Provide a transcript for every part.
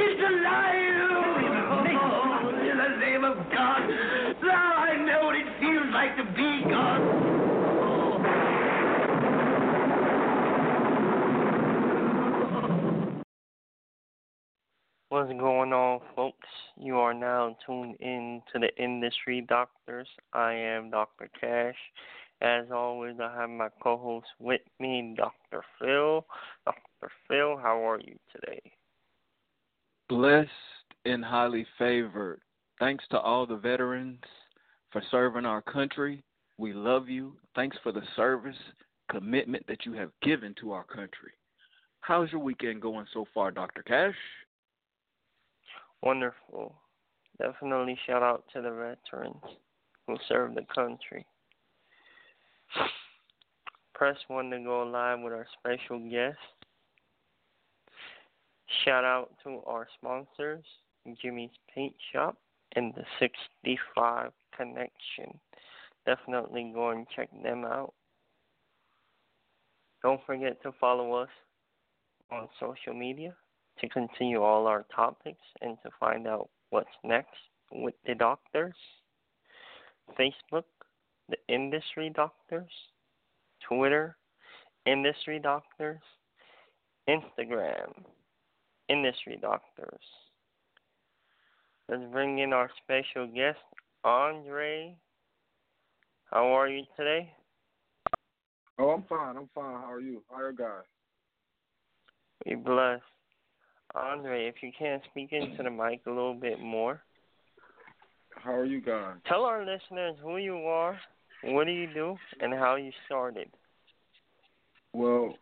Alive. In the name of God. Now I know what it feels like to be God. What's going on, folks? You are now tuned in to the Industry Doctors. I am Dr. Cash. As always, I have my co host with me, Dr. Phil. Dr. Phil, how are you today? Blessed and highly favored. Thanks to all the veterans for serving our country. We love you. Thanks for the service, commitment that you have given to our country. How's your weekend going so far, Dr. Cash? Wonderful. Definitely shout out to the veterans who serve the country. Press 1 to go live with our special guest. Shout out to our sponsors, Jimmy's Paint Shop and the 65 Connection. Definitely go and check them out. Don't forget to follow us on social media to continue all our topics and to find out what's next with the doctors. Facebook, the Industry Doctors. Twitter, Industry Doctors. Instagram, Industry Doctors. Let's bring in our special guest, Andre. How are you today? Oh, I'm fine. I'm fine. How are you? How are you guys? We blessed. Andre, if you can speak into the mic a little bit more. How are you guys? Tell our listeners who you are, what do you do, and how you started. Well,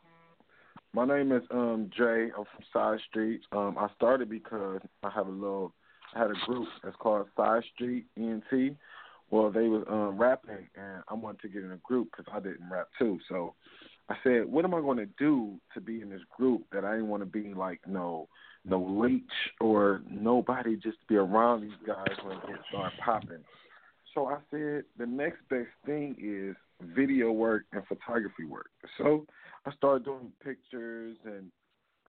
my name is um Jay. I'm from Side Street. Um, I started because I have a little, I had a group that's called Side Street ENT. Well, they was um rapping, and I wanted to get in a group because I didn't rap too. So I said, what am I going to do to be in this group that I didn't want to be like no no leech or nobody just to be around these guys when it start popping. So I said the next best thing is video work and photography work. So I started doing pictures and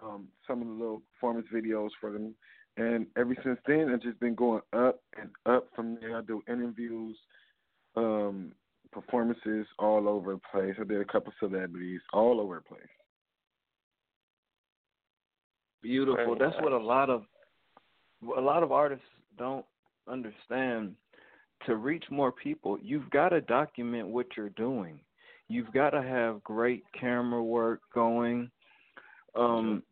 um, some of the little performance videos for them. And ever since then, it's just been going up and up from there. I do interviews, um, performances all over the place. I did a couple celebrities all over the place. Beautiful. That's what a lot of a lot of artists don't understand. To reach more people, you've got to document what you're doing. You've got to have great camera work going. Um,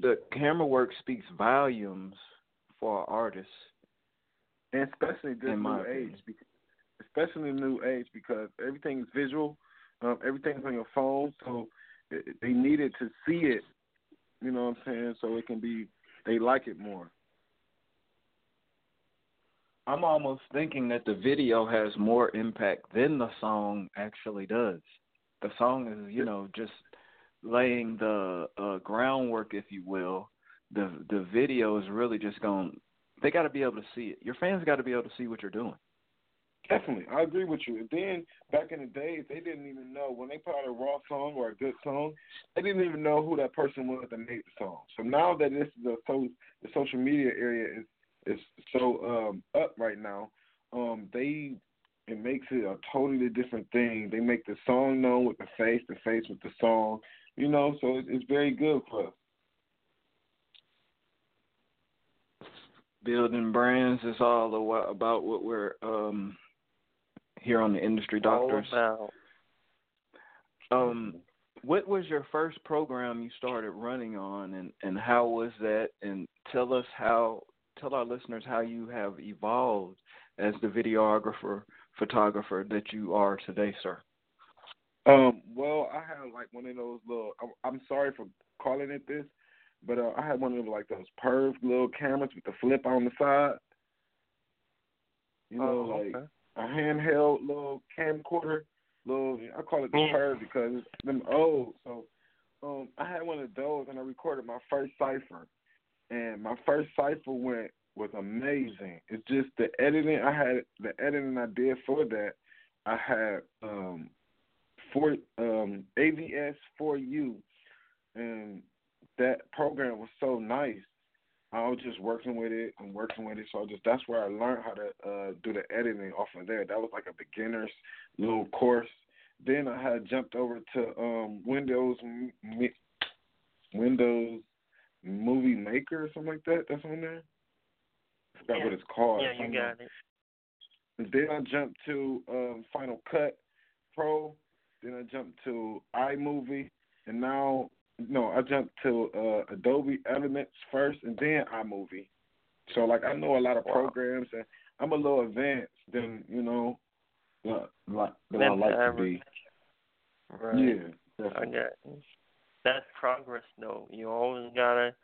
the camera work speaks volumes for artists. And especially this In new opinion. age, because, especially in the new age, because everything is visual, um, everything's on your phone, so they needed to see it. You know what I'm saying? So it can be, they like it more. I'm almost thinking that the video has more impact than the song actually does. The song is, you know, just laying the uh, groundwork, if you will. The the video is really just going. They got to be able to see it. Your fans got to be able to see what you're doing. Definitely, I agree with you. And then back in the days, they didn't even know when they put out a raw song or a good song, they didn't even know who that person was that made the song. So now that this the so the social media area is is so um, up right now, um, they it makes it a totally different thing. They make the song known with the face, the face with the song, you know. So it, it's very good for us. Building brands is all about what we're um, here on the industry doctors. All about. Um, what was your first program you started running on, and and how was that? And tell us how. Tell our listeners how you have evolved as the videographer, photographer that you are today, sir. Um, well, I had like one of those little. I'm sorry for calling it this, but uh, I had one of like those perv little cameras with the flip on the side. You know, Oh, like okay. a handheld little camcorder. Little, I call it the Yeah. perv because it's them old. So, um, I had one of those and I recorded my first cipher, and my first cipher went was amazing. It's just the editing I had, the editing I did for that. I had um for um AVS for you and that program was so nice. I was just working with it and working with it, so I just that's where I learned how to uh do the editing off of there. That was like a beginner's little course. Then I had jumped over to um Windows Windows Movie Maker or something like that. That's on there. I forgot Yeah. what it's called. Yeah, you got it. Then I jumped to um, Final Cut Pro. Then I jumped to iMovie, and now no, I jumped to uh, Adobe Elements first, and then iMovie. So like I know a lot of Wow. programs, and I'm a little advanced than you know, like than I like to be. Right. Yeah, I definitely. got it. That's progress though. You always gotta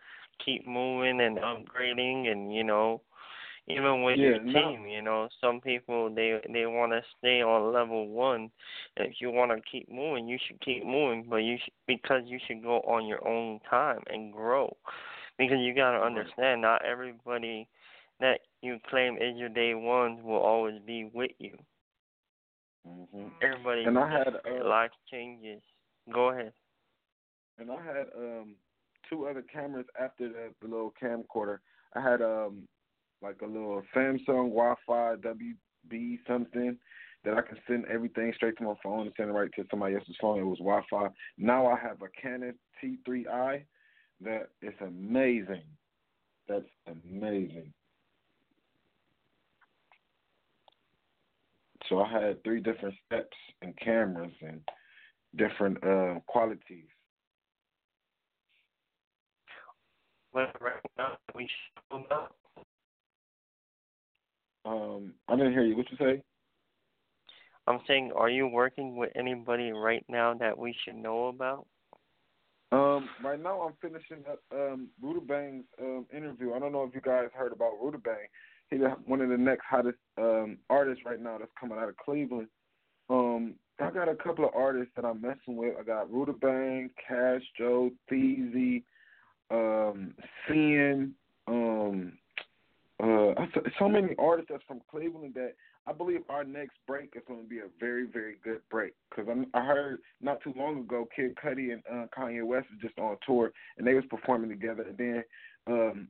keep moving and upgrading and you know even with Yeah, your no. team, you know, some people they they want to stay on level one. If you want to keep moving, you should keep moving, but you should, because you should go on your own time and grow. Because you got to understand, not everybody that you claim is your day ones will always be with you. hmm Everybody And I had uh, life changes. Go ahead. And I had um two other cameras after the, the little camcorder. I had um like a little Samsung Wi-Fi WB something that I can send everything straight to my phone and send it right to somebody else's phone. It was Wi-Fi. Now I have a Canon T3i that is amazing. That's amazing. So I had three different steps and cameras and different uh, qualities. But right now we should know about. Um, I didn't hear you. What you say? I'm saying, are you working with anybody right now that we should know about? Um, right now I'm finishing up um Rudabang's um interview. I don't know if you guys heard about Rudabang. He's one of the next hottest um artists right now that's coming out of Cleveland. Um, I got a couple of artists that I'm messing with. I got Rudabang, Cash Joe, Theezy, um, Sin, um, uh, so many artists that's from Cleveland that I believe our next break is going to be a very, very good break. Because I heard not too long ago, Kid Cudi and uh, Kanye West was just on tour and they was performing together, and then um,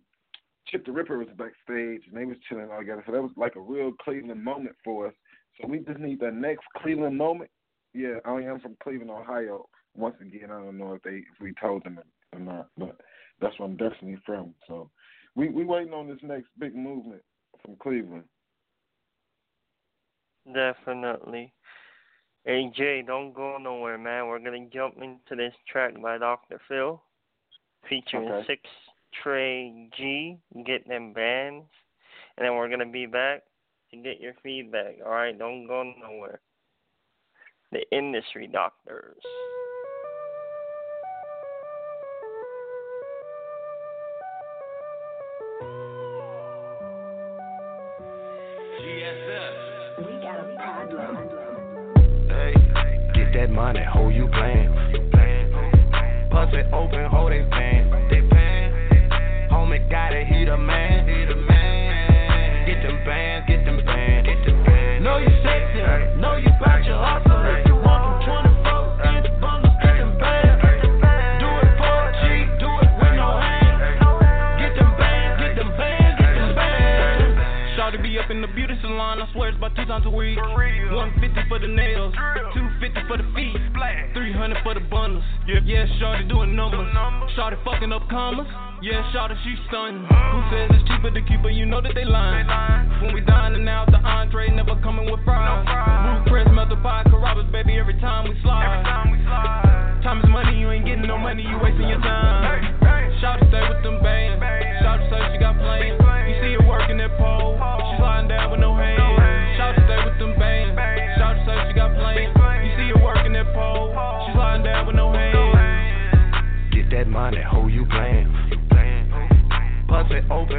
Chip tha Ripper was backstage and they was chilling all together. So that was like a real Cleveland moment for us. So we just need the next Cleveland moment. Yeah, I am from Cleveland, Ohio. Once again, I don't know if they if we told them or not, but that's where I'm definitely from. So we we waiting on this next big movement from Cleveland. Definitely. Hey Jay, don't go nowhere, man. We're gonna jump into this track by Dr. Phil, featuring Okay. Six Trey G. Get them bands, and then we're gonna be back to get your feedback. All right, don't go nowhere. The industry doctors. That money, ho, you playing. Bust it open, ho, they paying.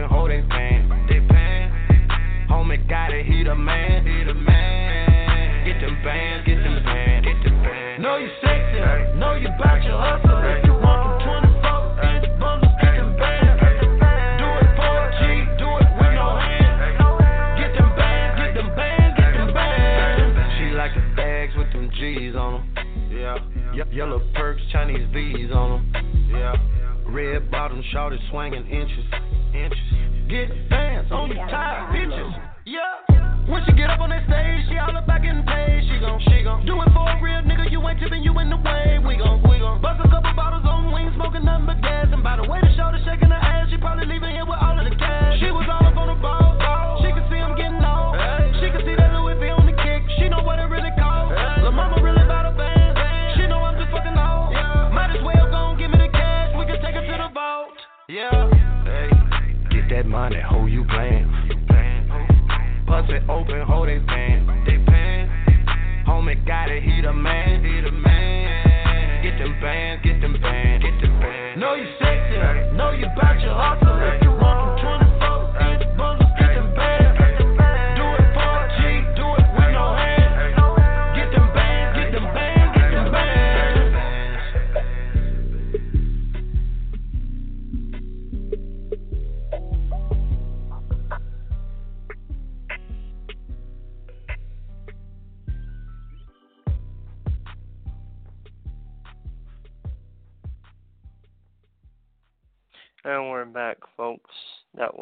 Open, hold they pan. They pan. Homie got it, he the man. He the man. Get them bands, get them bands, get them bands. Know you sexy, know you bout your hustle. If you want them 24 inch bundles, get them bands. Do it for a G, do it with no hands. Get them bands, get them bands, get them bands. She like the bags with them G's on them. Yeah. Ye- Yellow perks, Chinese V's on them. Yeah. Red bottom, shorty swinging inches. Inches. Get fans on you tired bitches. Yeah. When she get up on that stage, she all about getting paid. She gon' she gon' do it for a real nigga. You ain't tipping, you in the way. We gon' we gon' bust a couple bottles on wings, smoking nothing but gas. And by the way the shorty shaking her ass, she probably leaving here with all of the cash. She was all money, ho, you. Bust it open, hold they pan. They pan. Homie got it, he the man. He the man. Get them bands, get them bands, get them bands. Know you sexy, know you bout your hustle. If you want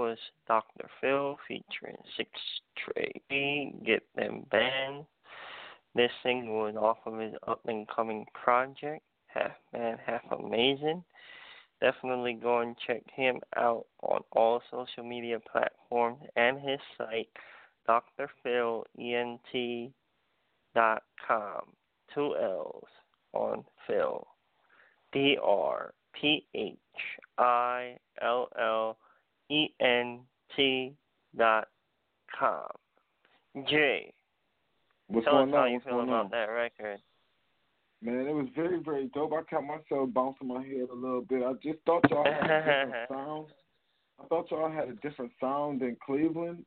was Dr. Phil featuring Six Trey. Get them banned. This single is off of his up and coming project, Half Man, Half Amazing. Definitely go and check him out on all social media platforms and his site, drphilent.com. Two L's on Phil. D R P H I L L E N T dot com. Jay, What's tell us going how you What's feel about on? that record. Man, it was very, very dope. I kept myself bouncing my head a little bit. I just thought y'all had a different sound. I thought y'all had a different sound than Cleveland,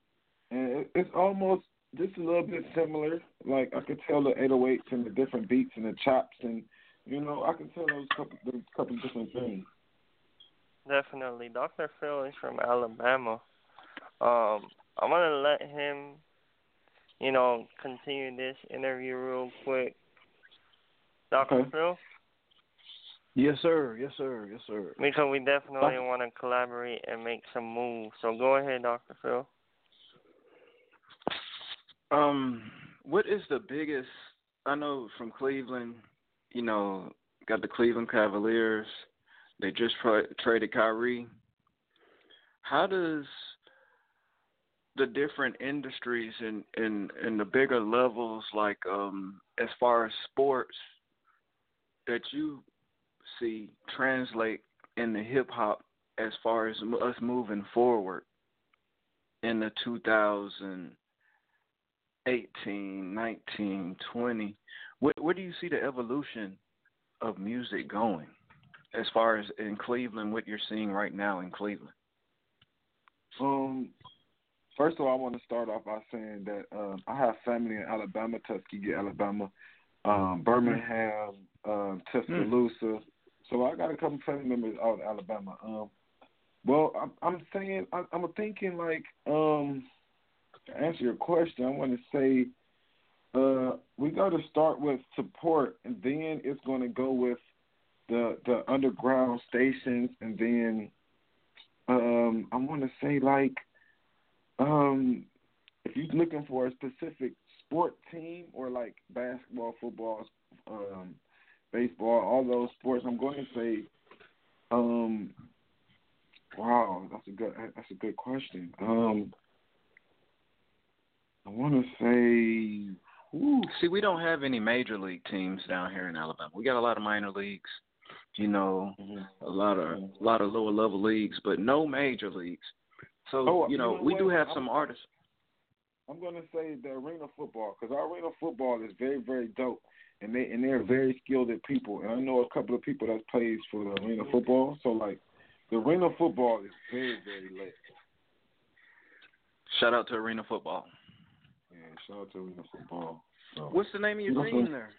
and it, it's almost just a little bit similar. Like I could tell the 808s and the different beats and the chops, and you know I can tell those couple, those couple different things. Definitely. Dr. Phil is from Alabama. Um, I'm gonna let him, you know, continue this interview real quick. Dr. Okay. Phil, Yes, sir. Yes, sir. Yes, sir. because we definitely want to collaborate and make some moves. So go ahead, Dr. Phil. Um, what is the biggest? I know from Cleveland, you know, got the Cleveland Cavaliers. They just tra- traded Kyrie. How does the different industries and and and the bigger levels, like um, as far as sports, that you see translate in the hip hop as far as us moving forward in the 2000- 18, 19, 20, where, where do you see the evolution of music going as far as in Cleveland, what you're seeing right now in Cleveland? Um, first of all, I want to start off by saying that um, I have family in Alabama, Tuskegee, Alabama, um, Birmingham, um, Tuscaloosa. So I got a couple family members out in Alabama. Um, well, I'm, I'm saying I, I'm thinking like um, to answer your question, I want to say uh, we got to start with support, and then it's going to go with the the underground stations, and then um, I want to say like um, if you're looking for a specific sport team or like basketball, football, um, baseball, all those sports, I'm going to say um, Wow, that's a good that's a good question. Um, I want to say, See, we don't have any major league teams down here in Alabama. We got a lot of minor leagues, you know, mm-hmm. a lot of mm-hmm. a lot of lower level leagues, but no major leagues. So Oh, you know, you know we do have I'm- some artists. I'm gonna say the arena football because arena football is very very dope, and they and they're very skilled at people. And I know a couple of people that plays for the arena football. So like, the arena football is very very lit. Shout out to Arena Football. Yeah, shout out to arena football. So. What's the name of your team there?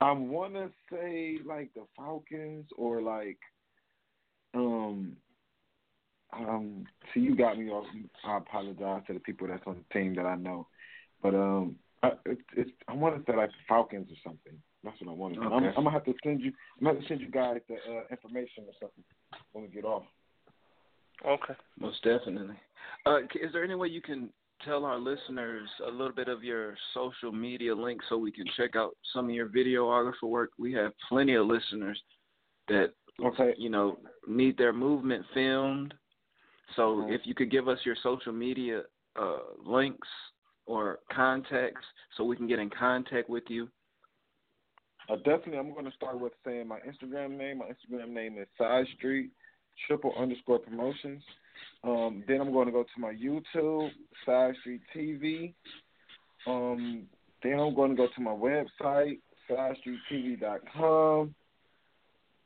I want to say like the Falcons or like, um, um. See, you got me off. I apologize to the people that's on the team that I know, but um, I, it's, it's I want to say like the Falcons or something. That's what I want to. I'm, I'm gonna have to send you. I'm gonna have to send you guys the uh, information or something when we get off. Okay. Most definitely. Uh, is there any way you can tell our listeners a little bit of your social media links so we can check out some of your videographer work? We have plenty of listeners that Okay. you know need their movement filmed. So Mhm. if you could give us your social media uh, links or contacts so we can get in contact with you. Uh, definitely, I'm going to start with saying my Instagram name. My Instagram name is Side Street Triple Underscore Promotions. Um, then I'm going to go to my YouTube, Side Street TV. Um, then I'm going to go to my website, SideStreetTV.com.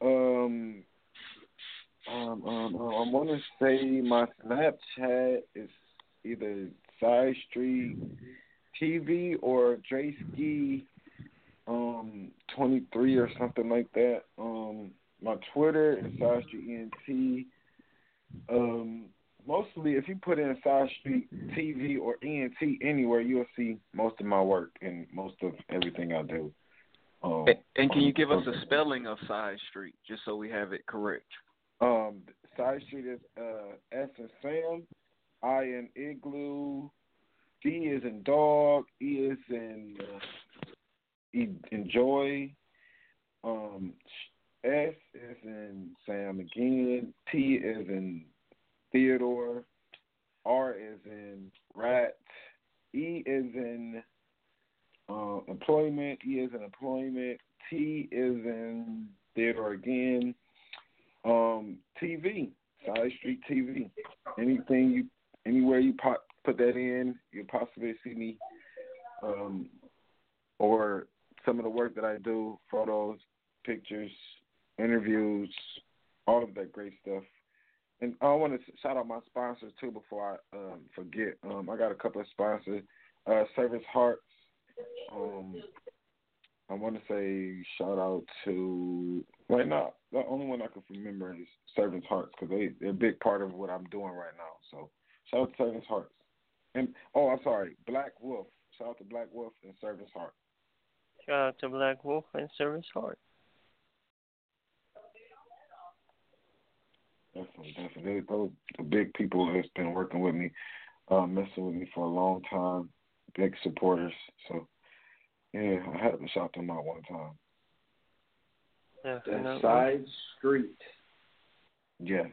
Um, um, um, um, I want to say my Snapchat is either Side Street TV or Dre Ski um 23 or something like that. Um my Twitter is Side Street ENT. Um mostly if you put in Side Street TV or ENT anywhere you'll see most of my work and most of everything I do. Um, A- And can you give us a spelling of Side Street just so we have it correct? Um, Side Street is uh, S and Sam, I in Igloo, D is in dog, E is in uh, e, enjoy, um, S is in Sam again, T is in Theodore, R is in rat, E is in uh, employment, E is in employment, T is in Theodore again um, TV, Side Street TV. Anything you, anywhere you pop, put that in, you'll possibly see me, um, or some of the work that I do, photos, pictures, interviews, all of that great stuff. And I want to shout out my sponsors too before I um, forget. Um, I got a couple of sponsors. Uh, Service Hearts. Um, I want to say shout out to right now. The only one I can remember is Servants Hearts because they they're a big part of what I'm doing right now. So shout out to Servants Hearts. And oh, I'm sorry, Black Wolf. Shout out to Black Wolf and Servants Heart. Shout out to Black Wolf and Service Heart. Definitely, definitely. Those the big people that's been working with me, uh, messing with me for a long time. Big supporters. So yeah, I had to shout them out one time. Definitely. Side Street. Yes.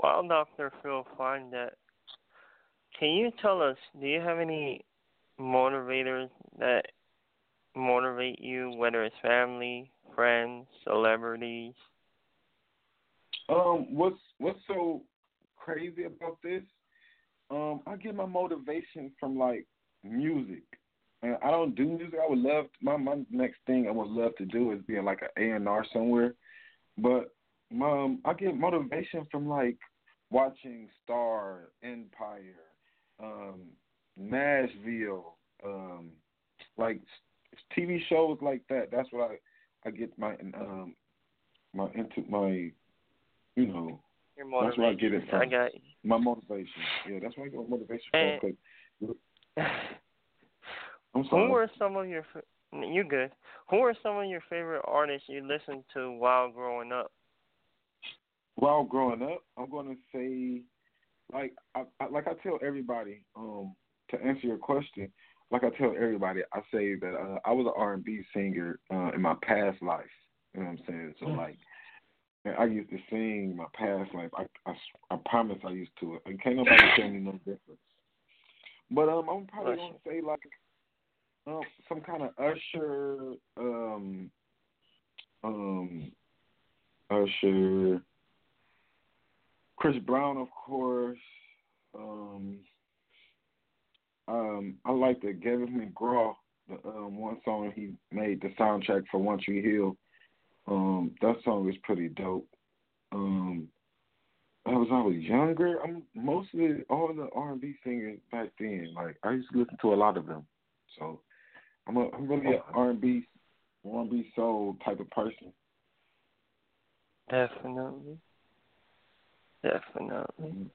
While Dr. Phil find that, can you tell us, do you have any motivators that motivate you, whether it's family, friends, celebrities? Um, what's what's so crazy about this? Um, I get my motivation from like music, and I don't do music. I would love my my next thing I would love to do is be in like an A and R somewhere, but um, I get motivation from like watching Star, Empire, um, Nashville, um, like TV shows like that. That's what I I get my um my into my you know that's where I get it from. I got my motivation. Yeah, that's where I get my motivation And- from. 'cause- I'm Who sorry. were some of your you good? Who are some of your favorite artists you listened to while growing up? While growing up, I'm going to say, like I, I like I tell everybody, um, to answer your question, like I tell everybody, I say that uh, I was an R and B singer uh, in my past life. You know what I'm saying? So Mm. like, I used to sing in my past life. I I, I promise I used to it. And can't nobody tell me no difference. But um, I'm probably gonna say like um some kind of Usher, um, um, Usher, Chris Brown, of course. Um, um, I like the Gavin DeGraw, the um one song he made the soundtrack for One Tree Hill. Um, that song is pretty dope. Um, I was I was younger. I'm mostly all the R and B singers back then. Like I used to listen to a lot of them. So I'm a I'm really an R and B R and B soul type of person. Definitely. Definitely.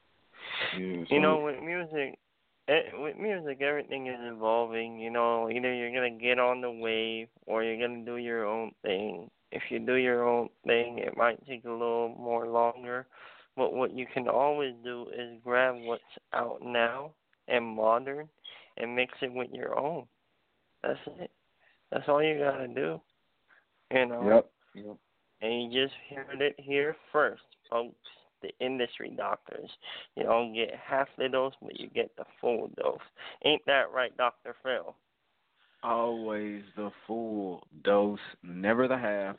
Yeah. You know, with music, eh, with music, everything is evolving. You know, either you're gonna get on the wave or you're gonna do your own thing. If you do your own thing, it might take a little more longer. But what you can always do is grab what's out now and modern and mix it with your own. That's it. That's all you gotta do. You know. Yep. Yep. And you just heard it here first, folks. The industry doctors. You don't get half the dose, but you get the full dose. Ain't that right, Dr. Phil? Always the full dose, never the half.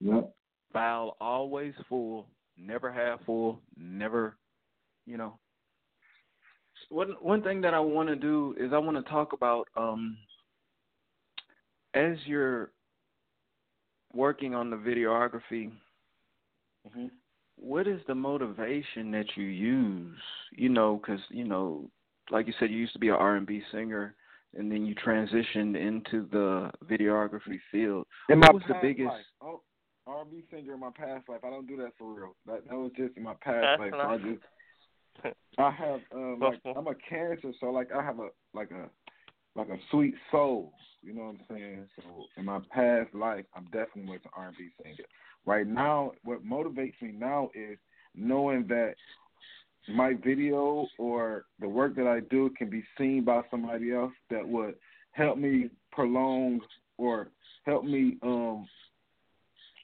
Yep. Vial always full, never half full, never, you know. One one thing that I want to do is I want to talk about um as you're working on the videography, Mhm. What is the motivation that you use? You know, because you know, like you said, you used to be an R and B singer, and then you transitioned into the videography field. In what was the biggest? life, oh, R&B singer in my past life. I don't do that for real. That that was just in my past That's life. not- I just I have um like I'm a cancer, so like I have a like a like a sweet soul. You know what I'm saying? So in my past life, I'm definitely was an R&B singer. Right now, what motivates me now is knowing that my video or the work that I do can be seen by somebody else that would help me prolong or help me um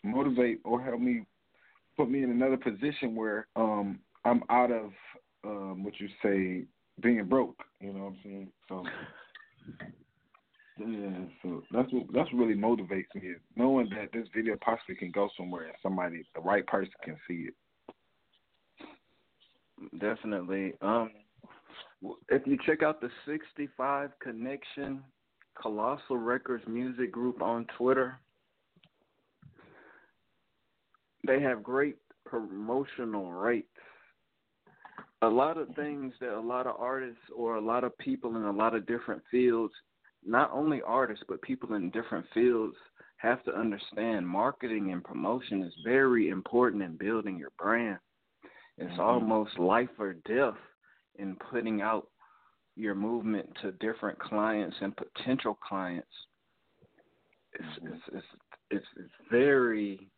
motivate or help me put me in another position where um I'm out of um what you say being broke, you know what I'm saying? So yeah, so that's what that's what really motivates me is knowing that this video possibly can go somewhere and somebody the right person can see it. Definitely. Um, if you check out the 65 Connection Colossal Records Music Group on Twitter, they have great promotional rates. A lot of things that a lot of artists or a lot of people in a lot of different fields, not only artists, but people in different fields have to understand marketing and promotion is very important in building your brand. It's Mhm. almost life or death in putting out your movement to different clients and potential clients. It's it's it's it's, it's very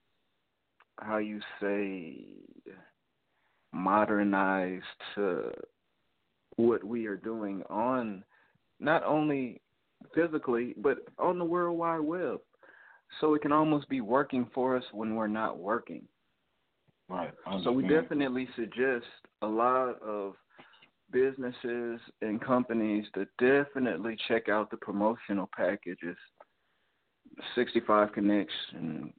how you say modernized to what we are doing on not only physically but on the world wide web so it can almost be working for us when we're not working Right. So we definitely suggest a lot of businesses and companies to definitely check out the promotional packages 65 Connection,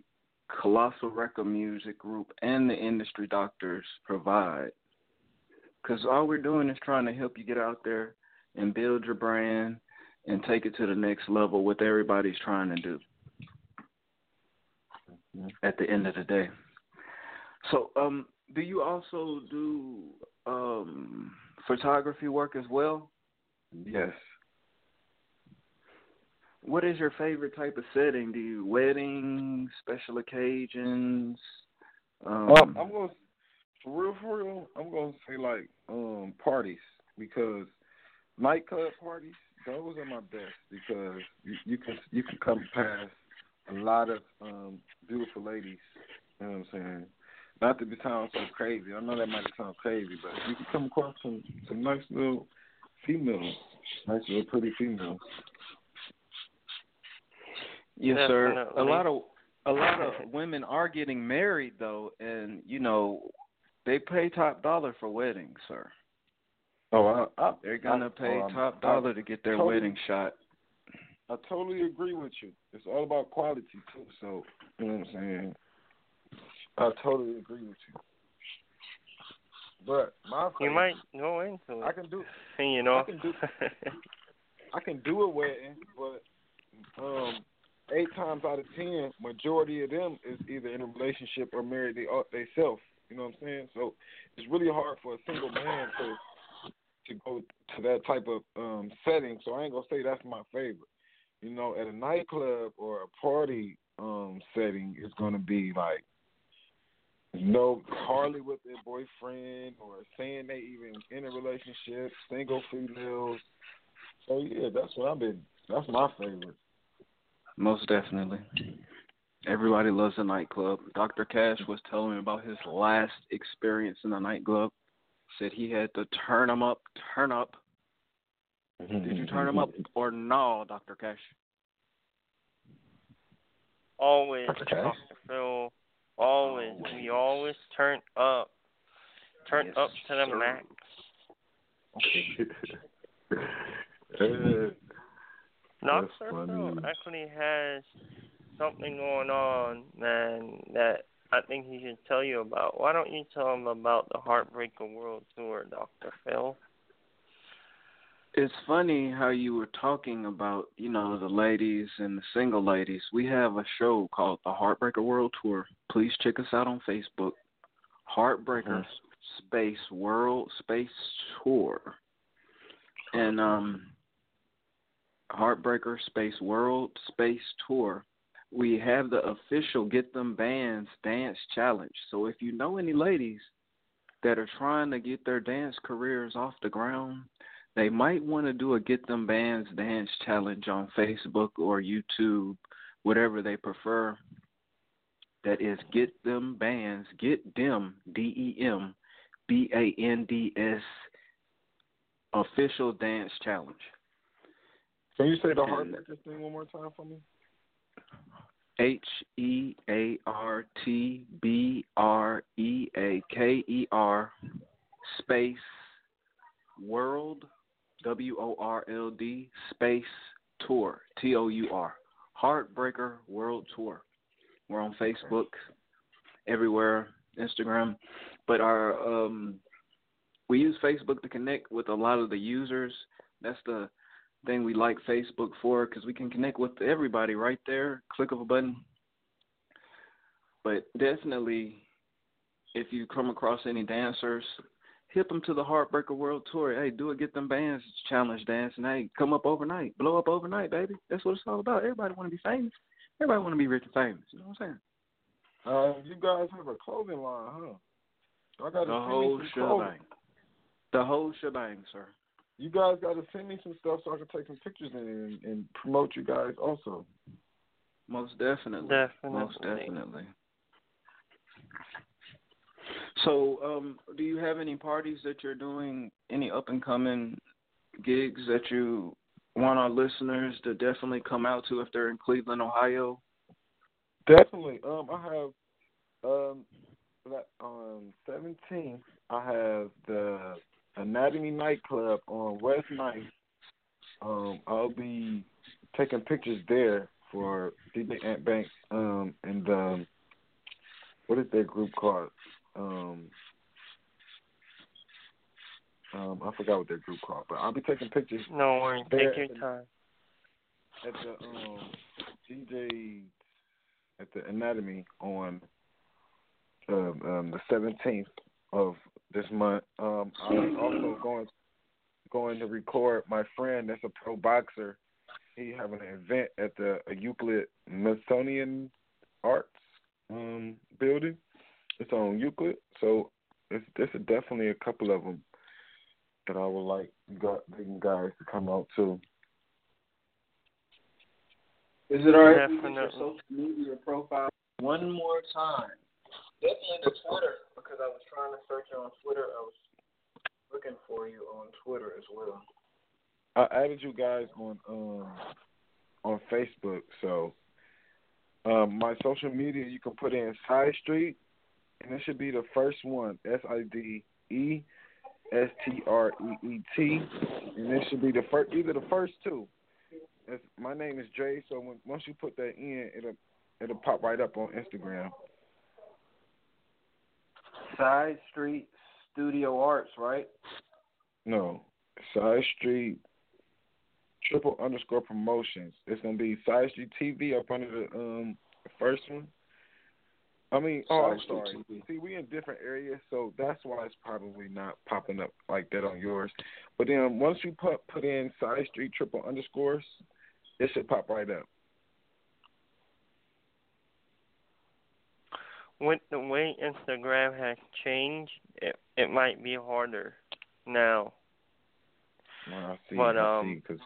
Colossal Record Music Group, and the industry doctors provide. Because all we're doing is trying to help you get out there and build your brand and take it to the next level, what everybody's trying to do at the end of the day. So, um, do you also do um, photography work as well? Yes. What is your favorite type of setting? Do you weddings, special occasions? Um, Um, I'm gonna for real, for real. I'm gonna say like um parties because nightclub parties. Those are my best because you, you can you can come past a lot of um beautiful ladies. You know what I'm saying? Not to be sound so crazy. I know that might sound crazy, but you can come across some some nice little females, nice little pretty females. Yes, sir. A lot of a lot of women are getting married though, and you know they pay top dollar for weddings, sir. Oh, I, I, They're gonna I- pay um, top I- dollar to get their totally- wedding shot. I totally agree with you. It's all about quality too. So you know what I'm saying. I totally agree with you. But my You might go into I can do You know. I can do I can do a wedding, but um, eight times out of ten, majority of them is either in a relationship or married they they self. You know what I'm saying? So it's really hard for a single man to to go to that type of um setting. So I ain't gonna say that's my favorite. You know, at a nightclub or a party um setting, it's gonna be like no hardly with their boyfriend or saying they even in a relationship, single females. So yeah, that's what I've been. That's my favorite. Most definitely. Everybody loves a nightclub. Dr. Cash was telling me about his last experience in a nightclub. Said he had to turn them up, turn up. Did you turn them up or no, Dr. Cash? Always, Dr. Cash? Dr. Phil. Always. We always turn up. Turn Yes, up to the sir. max. Uh, Phil actually has something going on, man, that I think he should tell you about. Why don't you tell him about the Heartbreaker World Tour, Dr. Phil? It's funny how you were talking about, you know, the ladies and the single ladies. We have a show called the Heartbreaker World Tour. Please check us out on Facebook. Heartbreaker Space World Space Tour. And um Heartbreaker Space World Space Tour. We have the official Get Them Bands Dance Challenge. So if you know any ladies that are trying to get their dance careers off the ground, they might want to do a Get Them Bands Dance Challenge on Facebook or YouTube, whatever they prefer. That is Get Them Bands, Get Them, D E M, B A N D S, official dance challenge. Can you say the heartbreaker thing one more time for me? H E A R T B R E A K E R space world W O R L D space tour T O U R Heartbreaker World Tour. We're on Facebook, everywhere, Instagram, but our um we use Facebook to connect with a lot of the users. That's the thing we like Facebook for because we can connect with everybody right there. Click of a button. But definitely, if you come across any dancers, hit them to the Heartbreaker World Tour. Hey, do it, get them bands challenge dance, and hey, come up overnight, blow up overnight, baby. That's what it's all about. Everybody want to be famous. Everybody want to be rich and famous. You know what I'm saying? Uh, you guys have a clothing line, huh? I got The whole clothing. shebang. The whole shebang, sir. You guys got to send me some stuff so I can take some pictures and, and promote you guys also. Most definitely. Definitely. Most definitely. So, um, do you have any parties that you're doing? Any up and coming gigs that you want our listeners to definitely come out to if they're in Cleveland, Ohio? Definitely. Um, I have um on seventeenth. I have the Anatomy nightclub on West Ninth. Um, I'll be taking pictures there for DJ Ant Banks. Um, and um, what is their group called? Um, um, I forgot what their group called, but I'll be taking pictures No worries. Take your time. at the um DJ at the Anatomy on um, um the seventeenth of this month. Um I'm also going going to record my friend that's a pro boxer. He having an event at the Euclid Smithsonian Arts um building. It's on Euclid, so it's there's definitely a couple of them that I would like you guys to come out to. Is it all right if we get your Definitely. social media profile one more time? Definitely the Twitter because I was trying to search you on Twitter. I was looking for you on Twitter as well. I added you guys on um on Facebook, so um my social media you can put in Side Street, and it should be the first one S I D E S T R E E T, and it should be the first either the first two. It's, my name is Dre, so when, once you put that in, it'll it'll pop right up on Instagram. Side Street Studio Arts, right? No, Side Street triple underscore promotions. It's gonna be Side Street TV up under the um first one. I mean, oh, I'm sorry. TV. See, we in different areas, so that's why it's probably not popping up like that on yours. But then once you put put in Side Street triple underscores, it should pop right up. With the way Instagram has changed, it it might be harder now. Well, I see. But, um, see, 'cause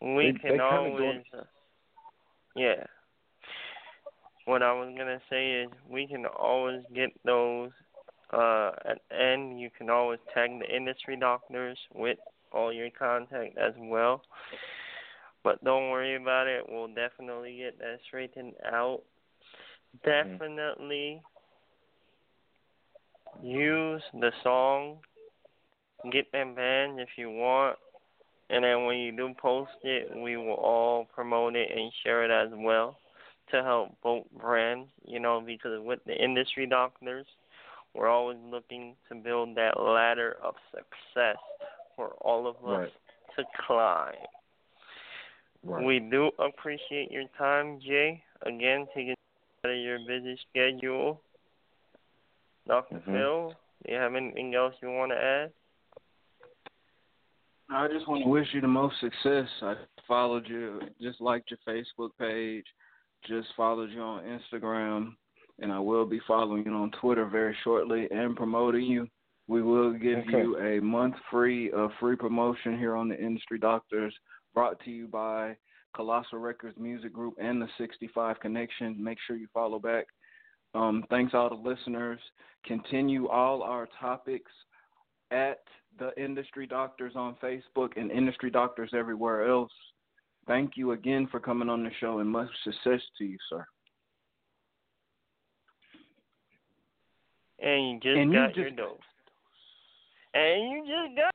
We They- can they always, uh, yeah. What I was gonna say is we can always get those. Uh, at end, you can always tag the industry doctors with all your contact as well. But don't worry about it. We'll definitely get that straightened out. Definitely use the song. Get them banned if you want. And then when you do post it, we will all promote it and share it as well to help both brands, you know, because with the industry doctors, we're always looking to build that ladder of success for all of us Right. to climb. Right. We do appreciate your time, Jay. Again, taking out of your busy schedule. Doctor Mhm. Phil, do you have anything else you want to add? I just want to wish you the most success. I followed you, just liked your Facebook page, just followed you on Instagram, and I will be following you on Twitter very shortly and promoting you. We will give Okay. you a month free of free promotion here on the Industry Doctors, brought to you by Colossal Records Music Group and the 65 Connection. Make sure you follow back. Um, thanks all the listeners. Continue all our topics at the Industry Doctors on Facebook and Industry Doctors everywhere else. Thank you again for coming on the show and much success to you, sir. And you just And you got your just- dose. And you just got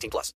18 plus.